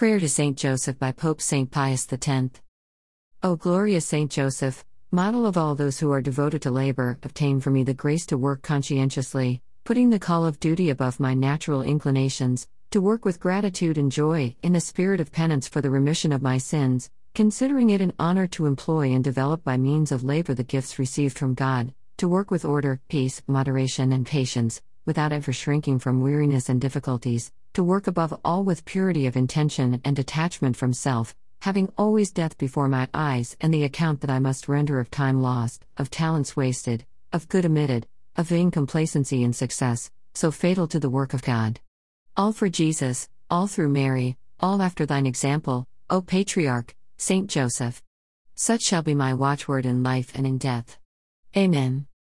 Prayer to Saint Joseph by Pope Saint Pius X. O glorious Saint Joseph, model of all those who are devoted to labor, obtain for me the grace to work conscientiously, putting the call of duty above my natural inclinations, to work with gratitude and joy, in a spirit of penance for the remission of my sins, considering it an honor to employ and develop by means of labor the gifts received from God, to work with order, peace, moderation, and patience, without ever shrinking from weariness and difficulties, to work above all with purity of intention and detachment from self, having always death before my eyes and the account that I must render of time lost, of talents wasted, of good omitted, of vain complacency in success, so fatal to the work of God. All for Jesus, all through Mary, all after thine example, O Patriarch, Saint Joseph. Such shall be my watchword in life and in death. Amen.